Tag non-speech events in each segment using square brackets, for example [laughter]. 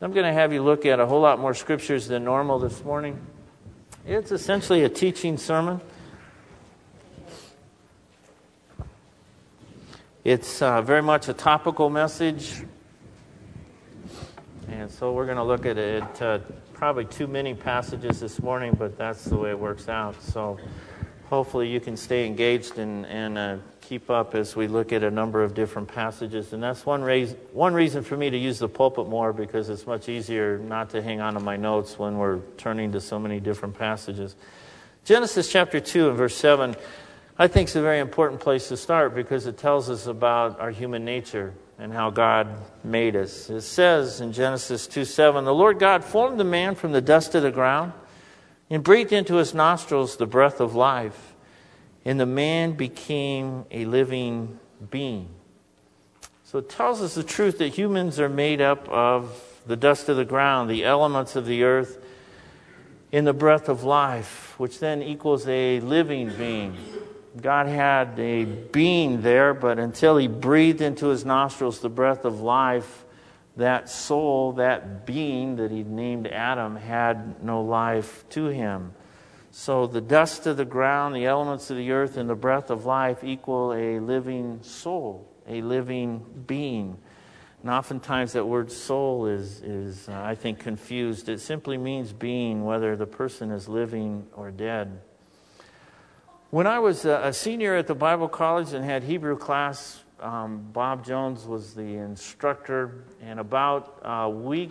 I'm going to have you look at a whole lot more scriptures than normal this morning. It's essentially a teaching sermon. It's uh, very much a topical message. And so we're going to look at it. Uh, probably too many passages this morning, but that's the way it works out. So hopefully you can stay engaged and, and uh, keep up as we look at a number of different passages. And that's one, rais- one reason for me to use the pulpit more because it's much easier not to hang on to my notes when we're turning to so many different passages. Genesis chapter 2 and verse 7, I think is a very important place to start because it tells us about our human nature and how God made us. It says in Genesis 2 7, the Lord God formed the man from the dust of the ground and breathed into his nostrils the breath of life and the man became a living being. So it tells us the truth that humans are made up of the dust of the ground, the elements of the earth, in the breath of life, which then equals a living being. God had a being there, but until he breathed into his nostrils the breath of life, that soul, that being that he named Adam, had no life to him. So the dust of the ground, the elements of the earth, and the breath of life equal a living soul, a living being. And oftentimes that word soul is, is uh, I think, confused. It simply means being, whether the person is living or dead. When I was a senior at the Bible college and had Hebrew class, um, Bob Jones was the instructor, and about a week,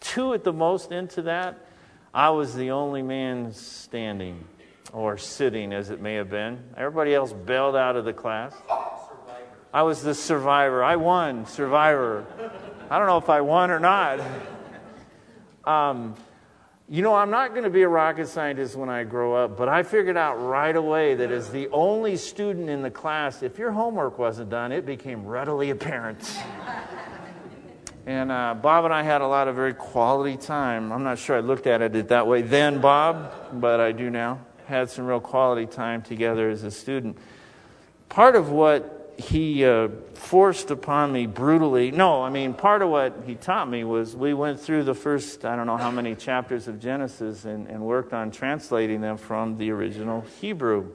two at the most into that, I was the only man standing, or sitting as it may have been. Everybody else bailed out of the class. I was the survivor. I won, survivor. I don't know if I won or not. [laughs] Um, you know, I'm not going to be a rocket scientist when I grow up, but I figured out right away that as the only student in the class, if your homework wasn't done, it became readily apparent. [laughs] And uh, Bob and I had a lot of very quality time. I'm not sure I looked at it that way then, Bob, but I do now. Had some real quality time together as a student. Part of what he uh, forced upon me brutally, no, I mean, part of what he taught me was we went through the first, I don't know how many chapters of Genesis and, and worked on translating them from the original Hebrew.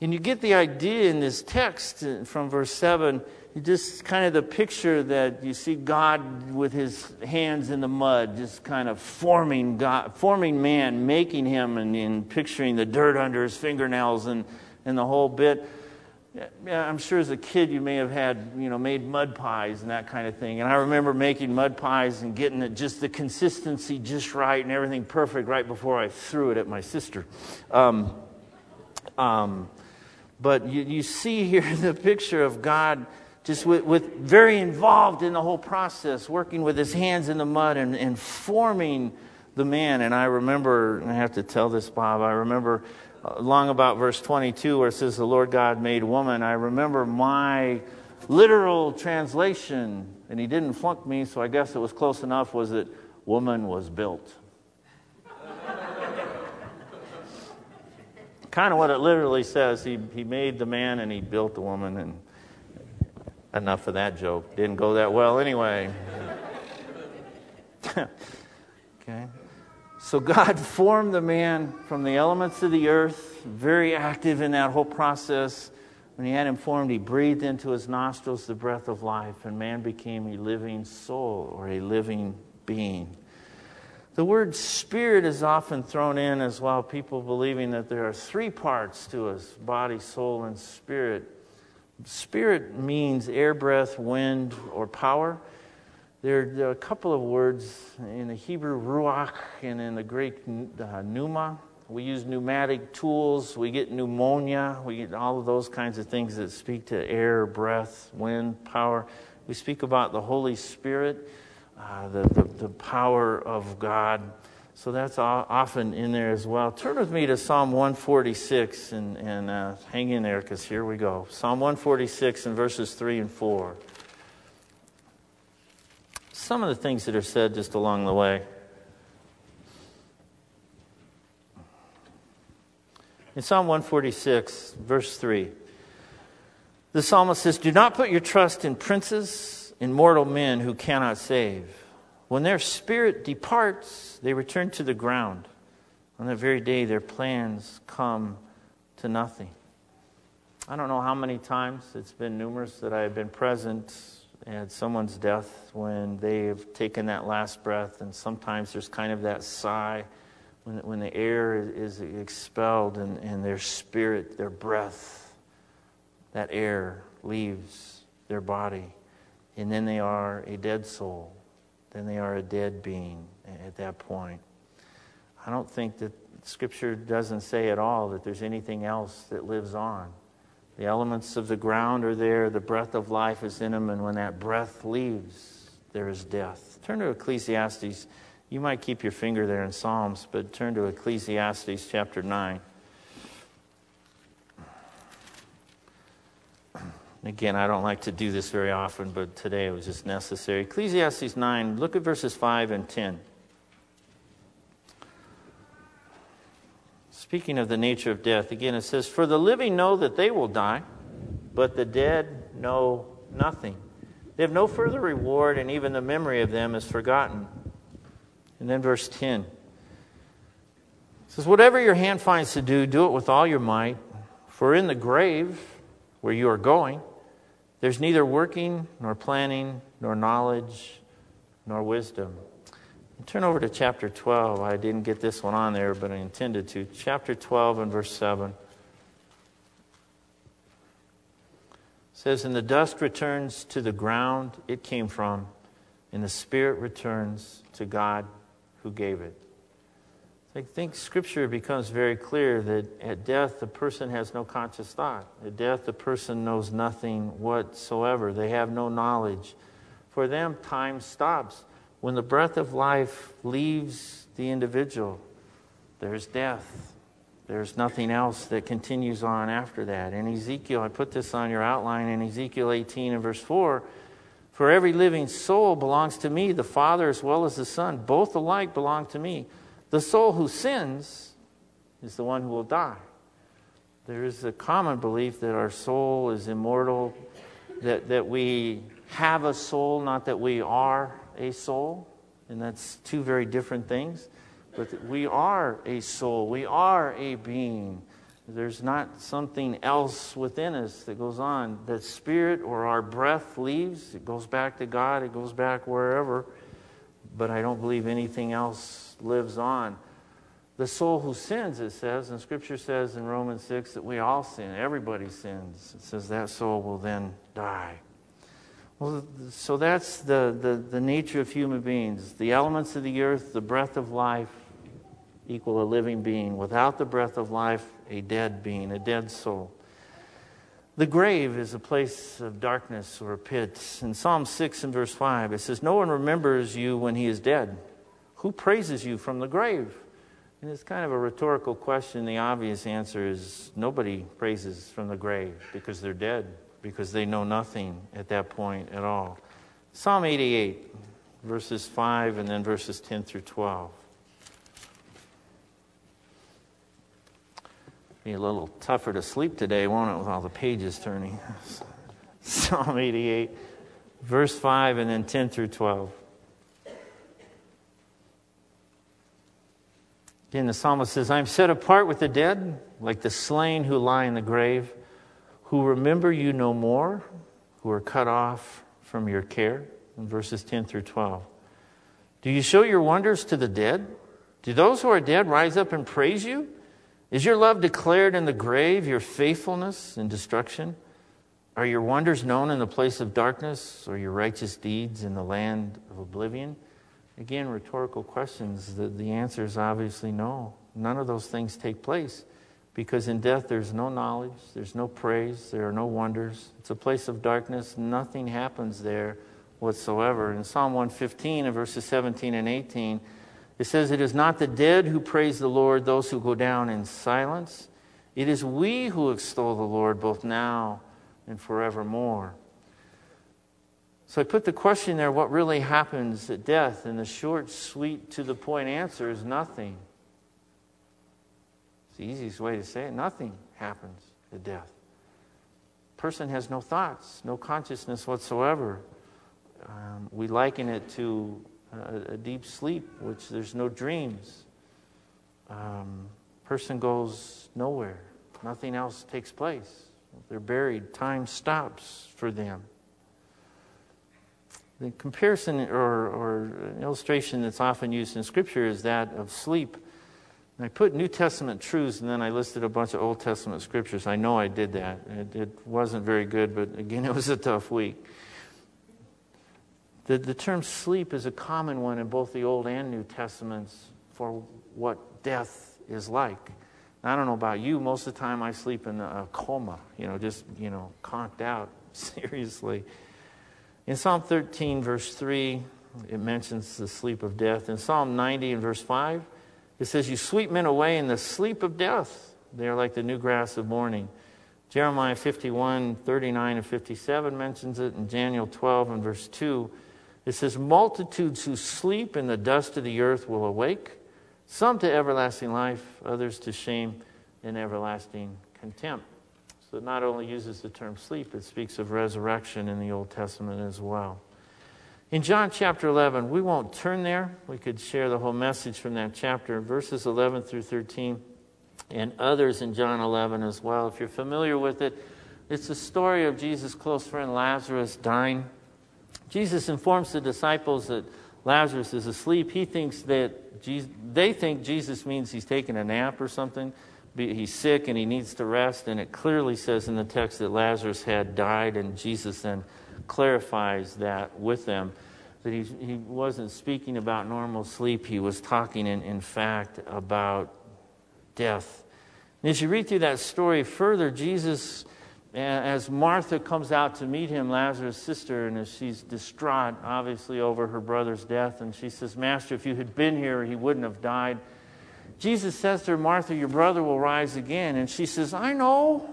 And you get the idea in this text uh, from verse 7 just kind of the picture that you see God with his hands in the mud, just kind of forming God, forming man, making him, and, and picturing the dirt under his fingernails and, and the whole bit. I'm sure as a kid you may have had, you know, made mud pies and that kind of thing. And I remember making mud pies and getting it just the consistency just right and everything perfect right before I threw it at my sister. Um, um, but you, you see here [laughs] the picture of God just with, with, very involved in the whole process, working with his hands in the mud and, and forming the man. And I remember, I have to tell this, Bob, I remember uh, long about verse 22 where it says, The Lord God made woman. I remember my literal translation, and he didn't flunk me, so I guess it was close enough, was that woman was built. Kind of what it literally says. He, he made the man and he built the woman, and Enough of that joke. Didn't go that well anyway. [laughs] okay. So God [laughs] formed the man from the elements of the earth, very active in that whole process. When he had him formed, he breathed into his nostrils the breath of life, and man became a living soul or a living being. The word spirit is often thrown in as well, people believing that there are three parts to us body, soul, and spirit. Spirit means air, breath, wind, or power. There, are a couple of words in the Hebrew, ruach, and in the Greek, uh, pneuma. We use pneumatic tools. We get pneumonia. We get all of those kinds of things that speak to air, breath, wind, power. We speak about the Holy Spirit, uh, the, the, the, power of God. So that's often in there as well. Turn with me to Psalm 146 and, and uh, hang in there because here we go. Psalm 146 and verses 3 and 4 some of the things that are said just along the way. In Psalm 146, verse 3, the psalmist says, Do not put your trust in princes, in mortal men who cannot save. When their spirit departs, they return to the ground. On that very day, their plans come to nothing. I don't know how many times, it's been numerous that I have been present at someone's death when they've taken that last breath, and sometimes there's kind of that sigh when, when the air is expelled and, and their spirit, their breath, that air leaves their body. And then they are a dead soul. Then they are a dead being at that point. I don't think that Scripture doesn't say at all that there's anything else that lives on. The elements of the ground are there, the breath of life is in them, and when that breath leaves, there is death. Turn to Ecclesiastes. You might keep your finger there in Psalms, but turn to Ecclesiastes chapter 9. Again, I don't like to do this very often, but today it was just necessary. Ecclesiastes 9, look at verses 5 and 10. Speaking of the nature of death, again it says, For the living know that they will die, but the dead know nothing. They have no further reward, and even the memory of them is forgotten. And then verse 10 says, Whatever your hand finds to do, do it with all your might, for in the grave where you are going, there's neither working, nor planning, nor knowledge, nor wisdom. Turn over to chapter 12. I didn't get this one on there, but I intended to. Chapter 12 and verse 7. It says, And the dust returns to the ground it came from, and the spirit returns to God who gave it. I think Scripture becomes very clear that at death, the person has no conscious thought. At death, the person knows nothing whatsoever. They have no knowledge. For them, time stops. When the breath of life leaves the individual, there's death. There's nothing else that continues on after that. In Ezekiel, I put this on your outline in Ezekiel 18 and verse 4 For every living soul belongs to me, the Father as well as the Son. Both alike belong to me. The soul who sins is the one who will die. There is a common belief that our soul is immortal, that, that we have a soul, not that we are a soul, and that's two very different things. But we are a soul, we are a being. There's not something else within us that goes on. That spirit or our breath leaves, it goes back to God, it goes back wherever. But I don't believe anything else lives on. The soul who sins, it says, and Scripture says in Romans 6 that we all sin. Everybody sins. It says that soul will then die. Well, so that's the, the, the nature of human beings. The elements of the earth, the breath of life, equal a living being. Without the breath of life, a dead being, a dead soul. The grave is a place of darkness or a pit. In Psalm 6 and verse 5, it says, No one remembers you when he is dead. Who praises you from the grave? And it's kind of a rhetorical question. The obvious answer is nobody praises from the grave because they're dead because they know nothing at that point at all. Psalm 88, verses 5 and then verses 10 through 12. Be a little tougher to sleep today, won't it, with all the pages turning? [laughs] Psalm 88, verse 5 and then 10 through 12. Again, the psalmist says, I am set apart with the dead, like the slain who lie in the grave who remember you no more, who are cut off from your care, in verses 10 through 12. Do you show your wonders to the dead? Do those who are dead rise up and praise you? Is your love declared in the grave, your faithfulness in destruction? Are your wonders known in the place of darkness, or your righteous deeds in the land of oblivion? Again, rhetorical questions. The, the answer is obviously no. None of those things take place because in death there's no knowledge, there's no praise, there are no wonders. It's a place of darkness. Nothing happens there whatsoever. In Psalm 115, in verses 17 and 18, it says, It is not the dead who praise the Lord, those who go down in silence. It is we who extol the Lord both now and forevermore. So I put the question there what really happens at death? And the short, sweet, to the point answer is nothing. It's the easiest way to say it. Nothing happens at death. Person has no thoughts, no consciousness whatsoever. Um, we liken it to a, a, deep sleep, which there's no dreams. Um, person goes nowhere. Nothing else takes place. They're buried. Time stops for them. The comparison or, or illustration that's often used in Scripture is that of sleep. And I put New Testament truths and then I listed a bunch of Old Testament scriptures. I know I did that. It, it wasn't very good, but again, [laughs] it was a tough week. The, the term sleep is a common one in both the Old and New Testaments for what death is like. I don't know about you, most of the time I sleep in a coma, you know, just, you know, conked out, [laughs] seriously. In Psalm 13, verse 3, it mentions the sleep of death. In Psalm 90 and verse 5, it says, You sweep men away in the sleep of death. They are like the new grass of morning. Jeremiah 51, 39 and 57 mentions it. In Daniel 12 and verse 2, it says, Multitudes who sleep in the dust of the earth will awake, some to everlasting life, others to shame and everlasting contempt. It not only uses the term sleep, it speaks of resurrection in the Old Testament as well. In John chapter 11, we won't turn there. We could share the whole message from that chapter, verses 11 through 13, and others in John 11 as well. If you're familiar with it, it's the story of Jesus' close friend Lazarus dying. Jesus informs the disciples that Lazarus is asleep. He thinks that Jesus, they think Jesus means he's taking a nap or something. He's sick and he needs to rest. And it clearly says in the text that Lazarus had died, and Jesus then clarifies that with them. That he, he wasn't speaking about normal sleep, he was talking, in, in fact, about death. And as you read through that story further, Jesus as Martha comes out to meet him, Lazarus' sister, and as she's distraught, obviously, over her brother's death, and she says, Master, if you had been here, he wouldn't have died. Jesus says to her, Martha, your brother will rise again. And she says, I know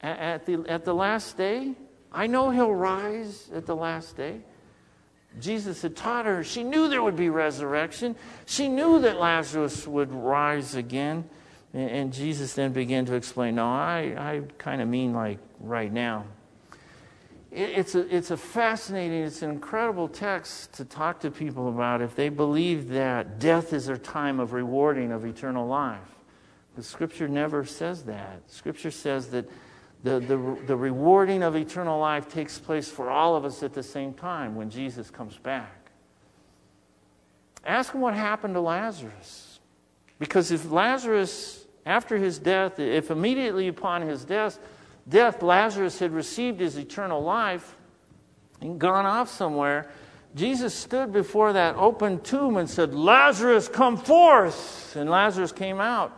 at the, at the last day. I know he'll rise at the last day. Jesus had taught her. She knew there would be resurrection. She knew that Lazarus would rise again. And Jesus then began to explain, no, I, I kind of mean like right now. It's a, it's a fascinating, it's an incredible text to talk to people about if they believe that death is their time of rewarding of eternal life. The scripture never says that. Scripture says that the, the, the rewarding of eternal life takes place for all of us at the same time when Jesus comes back. Ask him what happened to Lazarus. Because if Lazarus, after his death, if immediately upon his death, death, Lazarus had received his eternal life and gone off somewhere, Jesus stood before that open tomb and said, Lazarus, come forth. And Lazarus came out.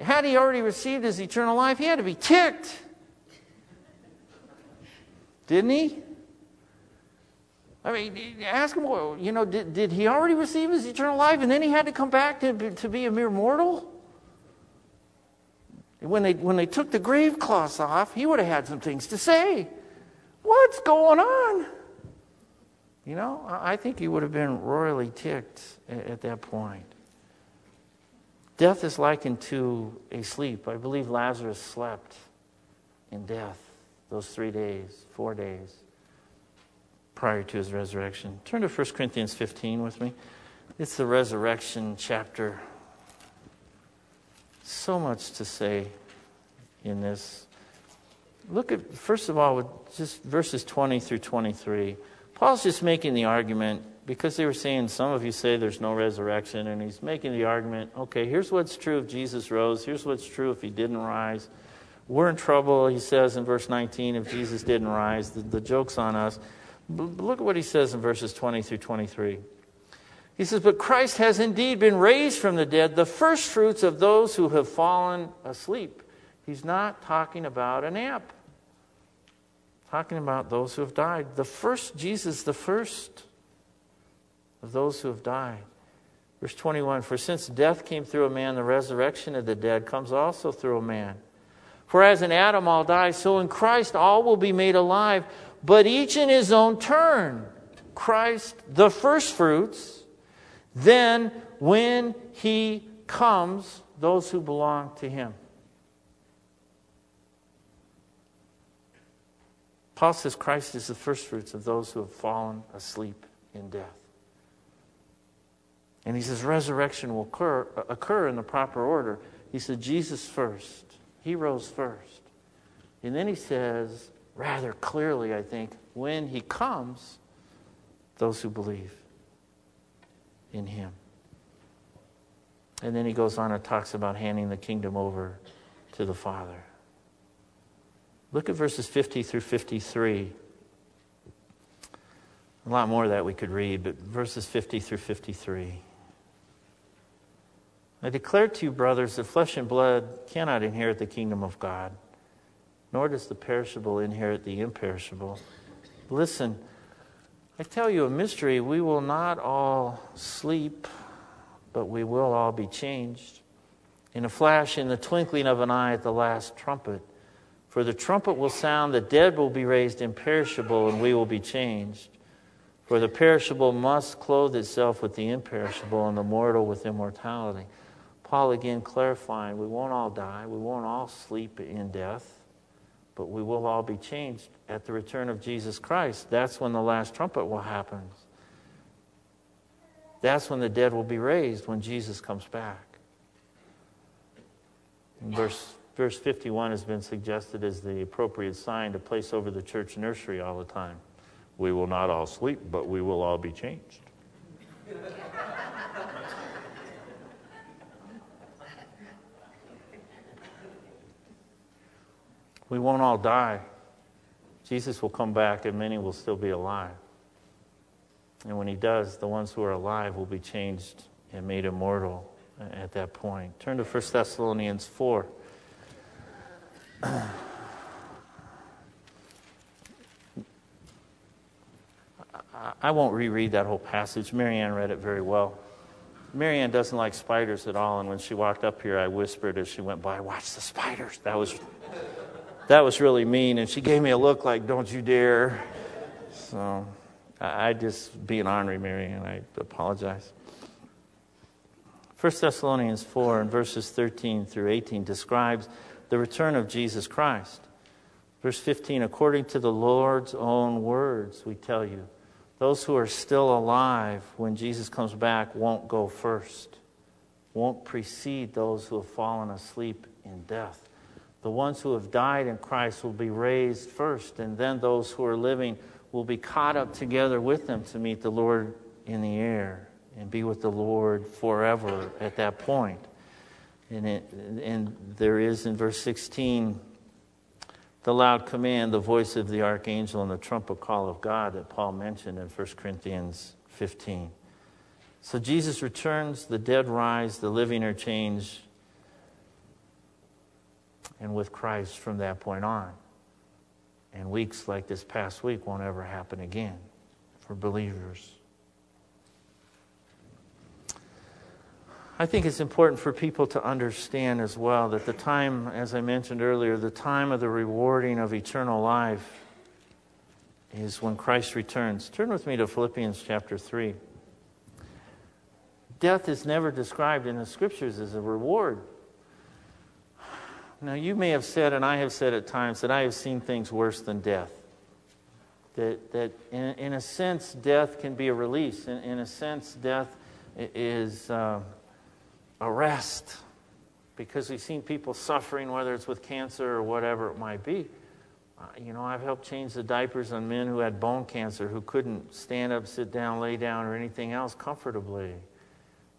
Had he already received his eternal life, he had to be ticked. Didn't he? I mean, ask him, you know, did, did he already receive his eternal life and then he had to come back to, to be a mere mortal? When they, when they took the grave cloths off, he would have had some things to say. What's going on? You know, I think he would have been royally ticked at, at that point. Death is likened to a sleep. I believe Lazarus slept in death those three days, four days prior to his resurrection. Turn to 1 Corinthians 15 with me. It's the resurrection chapter so much to say in this. Look at, first of all, with just verses 20 through 23. Paul's just making the argument because they were saying, some of you say there's no resurrection, and he's making the argument okay, here's what's true if Jesus rose, here's what's true if he didn't rise. We're in trouble, he says in verse 19, if Jesus didn't rise. The, the joke's on us. But look at what he says in verses 20 through 23. He says, But Christ has indeed been raised from the dead, the first fruits of those who have fallen asleep. He's not talking about a nap, talking about those who have died. The first, Jesus, the first of those who have died. Verse 21 For since death came through a man, the resurrection of the dead comes also through a man. For as in Adam all die, so in Christ all will be made alive, but each in his own turn. Christ, the firstfruits, then when he comes, those who belong to him. Paul says Christ is the firstfruits of those who have fallen asleep in death. And he says resurrection will occur, occur in the proper order. He said Jesus first. He rose first. And then he says, rather clearly, I think, when he comes, those who believe in him. And then he goes on and talks about handing the kingdom over to the Father. Look at verses 50 through 53. A lot more that we could read, but verses 50 through 53. I declare to you, brothers, that flesh and blood cannot inherit the kingdom of God, nor does the perishable inherit the imperishable. Listen, I tell you a mystery. We will not all sleep, but we will all be changed. In a flash, in the twinkling of an eye, at the last trumpet. For the trumpet will sound, the dead will be raised imperishable, and we will be changed. For the perishable must clothe itself with the imperishable, and the mortal with immortality. Paul again clarifying we won't all die, we won't all sleep in death, but we will all be changed at the return of Jesus Christ. That's when the last trumpet will happen. That's when the dead will be raised, when Jesus comes back. verse, verse 51 has been suggested as the appropriate sign to place over the church nursery all the time. We will not all sleep, but we will all be changed. We won't all die. Jesus will come back and many will still be alive. And when he does, the ones who are alive will be changed and made immortal at that point. Turn to 1 Thessalonians 4. I won't reread that whole passage. Marianne read it very well. Marianne doesn't like spiders at all, and when she walked up here, I whispered as she went by, Watch the spiders. That was that was really mean. And she gave me a look like, don't you dare. So I, just, being ornery, Mary, and I apologize. 1 Thessalonians 4 and verses 13 through 18 describes the return of Jesus Christ. Verse 15, according to the Lord's own words, we tell you, those who are still alive when Jesus comes back won't go first, won't precede those who have fallen asleep in death. The ones who have died in Christ will be raised first, and then those who are living will be caught up together with them to meet the Lord in the air and be with the Lord forever at that point. And, it, and there is in verse 16 the loud command, the voice of the archangel, and the trumpet call of God that Paul mentioned in 1 Corinthians 15. So Jesus returns, the dead rise, the living are changed, and with Christ from that point on. And weeks like this past week won't ever happen again for believers. I think it's important for people to understand as well that the time, as I mentioned earlier, the time of the rewarding of eternal life is when Christ returns. Turn with me to Philippians chapter 3. Death is never described in the scriptures as a reward. Now, you may have said, and I have said at times, that I have seen things worse than death. That, that in, in a sense, death can be a release. In, in a sense, death is uh, a rest. Because we've seen people suffering, whether it's with cancer or whatever it might be. you know, I've helped change the diapers on men who had bone cancer, who couldn't stand up, sit down, lay down, or anything else comfortably.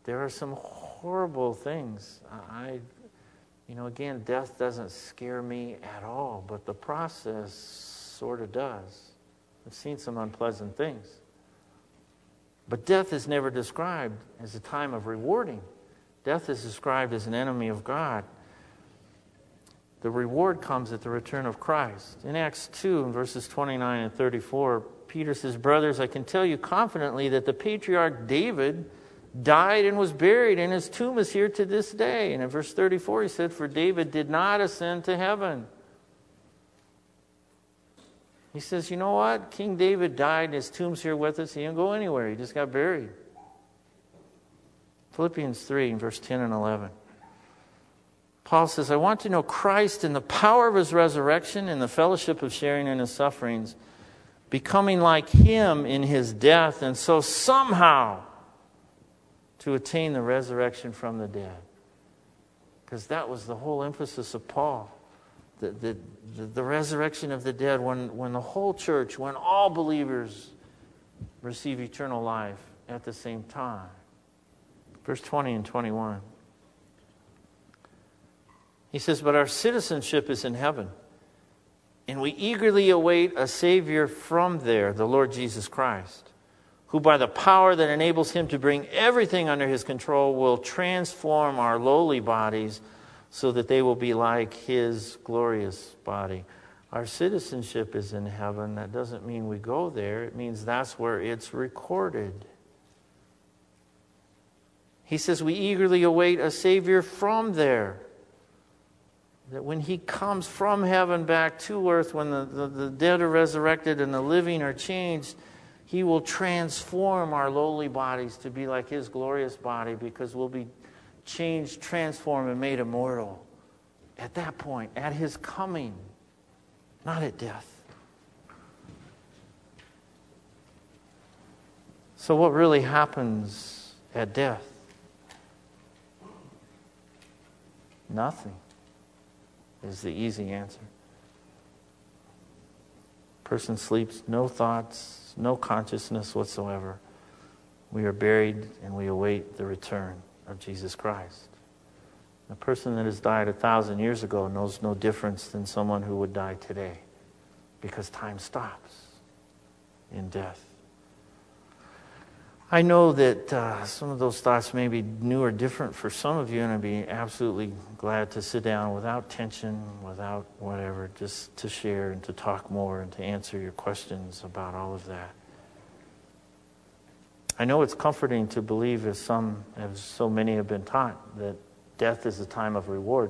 There are some horrible things. I, you know, again, death doesn't scare me at all, but the process sort of does. I've seen some unpleasant things. But death is never described as a time of rewarding. Death is described as an enemy of God. The reward comes at the return of Christ. In Acts 2, verses 29 and 34, Peter says, Brothers, I can tell you confidently that the patriarch David died and was buried, and his tomb is here to this day. And in verse 34, he said, For David did not ascend to heaven. He says, You know what? King David died, and his tomb's here with us. He didn't go anywhere, he just got buried. Philippians 3, verse 10 and 11. Paul says, I want to know Christ in the power of his resurrection and the fellowship of sharing in his sufferings, becoming like him in his death, and so somehow to attain the resurrection from the dead. Because that was the whole emphasis of Paul. The, the, the, the, resurrection of the dead, when, when the whole church, when all believers receive eternal life at the same time. Verse 20 and 21. He says, But our citizenship is in heaven, and we eagerly await a Savior from there, the Lord Jesus Christ, who by the power that enables him to bring everything under his control will transform our lowly bodies so that they will be like his glorious body. Our citizenship is in heaven. That doesn't mean we go there, it means that's where it's recorded. He says, We eagerly await a Savior from there that when he comes from heaven back to earth, when the, the, the, dead are resurrected and the living are changed, he will transform our lowly bodies to be like his glorious body because we'll be changed, transformed, and made immortal at that point, at his coming, not at death. So, what really happens at death? Nothing is the easy answer. Person sleeps, no thoughts, no consciousness whatsoever. We are buried and we await the return of Jesus Christ. A person that has died a thousand years ago knows no difference than someone who would die today because time stops in death. I know that uh, some of those thoughts may be new or different for some of you, and I'd be absolutely glad to sit down without tension, without whatever, just to share and to talk more and to answer your questions about all of that. I know it's comforting to believe, as some, as so many have been taught, that death is a time of reward,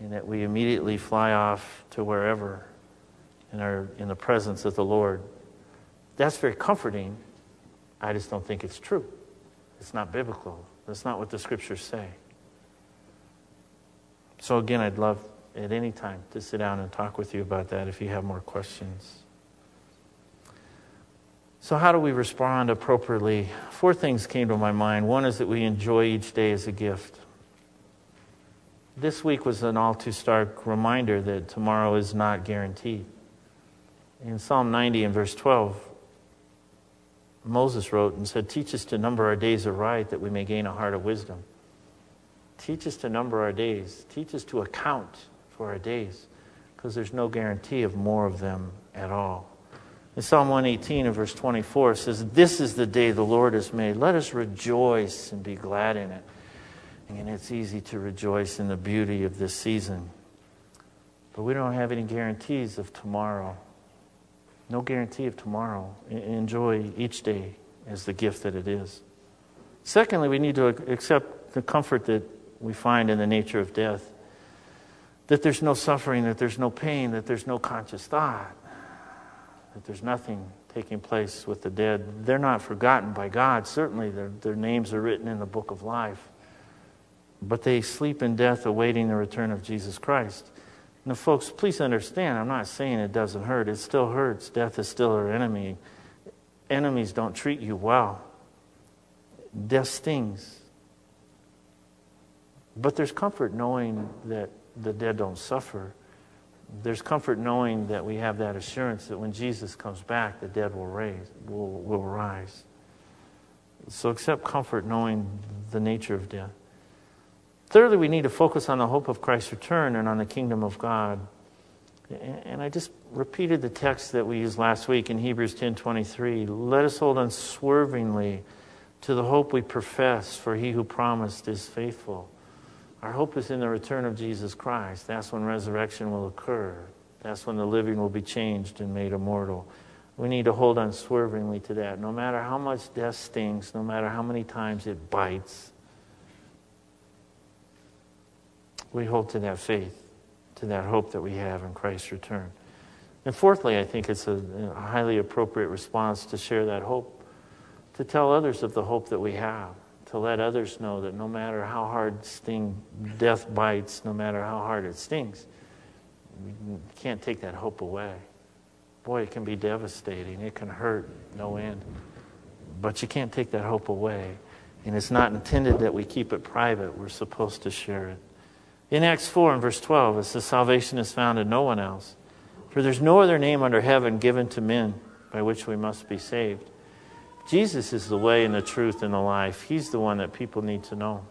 and that we immediately fly off to wherever in, our, in the presence of the Lord. That's very comforting I just don't think it's true. It's not biblical. That's not what the scriptures say. So, again, I'd love at any time to sit down and talk with you about that if you have more questions. So, how do we respond appropriately? Four things came to my mind. One is that we enjoy each day as a gift. This week was an all too stark reminder that tomorrow is not guaranteed. In Psalm 90 and verse 12, Moses wrote and said, Teach us to number our days aright that we may gain a heart of wisdom. Teach us to number our days. Teach us to account for our days because there's no guarantee of more of them at all. In Psalm 118 and verse 24 says, This is the day the Lord has made. Let us rejoice and be glad in it. And it's easy to rejoice in the beauty of this season. But we don't have any guarantees of tomorrow. No guarantee of tomorrow. Enjoy each day as the gift that it is. Secondly, we need to accept the comfort that we find in the nature of death that there's no suffering, that there's no pain, that there's no conscious thought, that there's nothing taking place with the dead. They're not forgotten by God. Certainly, their, their names are written in the book of life. But they sleep in death awaiting the return of Jesus Christ. Now, folks, please understand, I'm not saying it doesn't hurt. It still hurts. Death is still our enemy. Enemies don't treat you well. Death stings. But there's comfort knowing that the dead don't suffer. There's comfort knowing that we have that assurance that when Jesus comes back, the dead will, raise, will, will rise. So accept comfort knowing the nature of death. Thirdly, we need to focus on the hope of Christ's return and on the kingdom of God. And I just repeated the text that we used last week in Hebrews 10:23. Let us hold unswervingly to the hope we profess, for he who promised is faithful. Our hope is in the return of Jesus Christ. That's when resurrection will occur. That's when the living will be changed and made immortal. We need to hold unswervingly to that. No matter how much death stings, no matter how many times it bites, we hold to that faith, to that hope that we have in Christ's return. And fourthly, I think it's a, a highly appropriate response to share that hope, to tell others of the hope that we have, to let others know that no matter how hard sting, death bites, no matter how hard it stings, you can't take that hope away. Boy, it can be devastating. It can hurt no end. But you can't take that hope away. And it's not intended that we keep it private. We're supposed to share it. In Acts 4 and verse 12, it says, Salvation is found in no one else. For there's no other name under heaven given to men by which we must be saved. Jesus is the way and the truth and the life. He's the one that people need to know.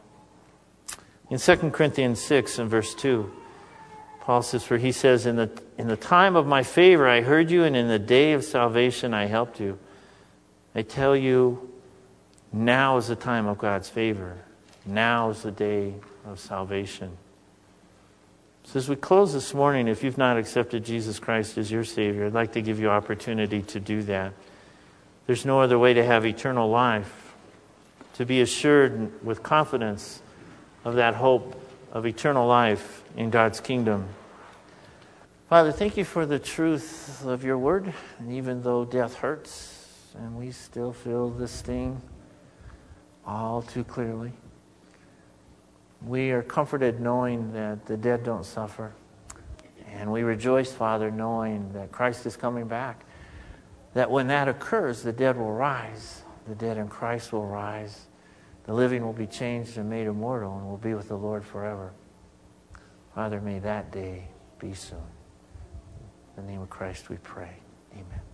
In 2 Corinthians 6 and verse 2, Paul says, For he says, in the, in the time of my favor I heard you, and in the day of salvation I helped you. I tell you, now is the time of God's favor. Now is the day of salvation. So, as we close this morning, if you've not accepted Jesus Christ as your Savior, I'd like to give you opportunity to do that. There's no other way to have eternal life, to be assured with confidence of that hope of eternal life in God's kingdom. Father, thank you for the truth of your word. And even though death hurts and we still feel the sting all too clearly, we are comforted knowing that the dead don't suffer. And we rejoice, Father, knowing that Christ is coming back. That when that occurs, the dead will rise. The dead in Christ will rise. The living will be changed and made immortal and will be with the Lord forever. Father, may that day be soon. In the name of Christ we pray. Amen.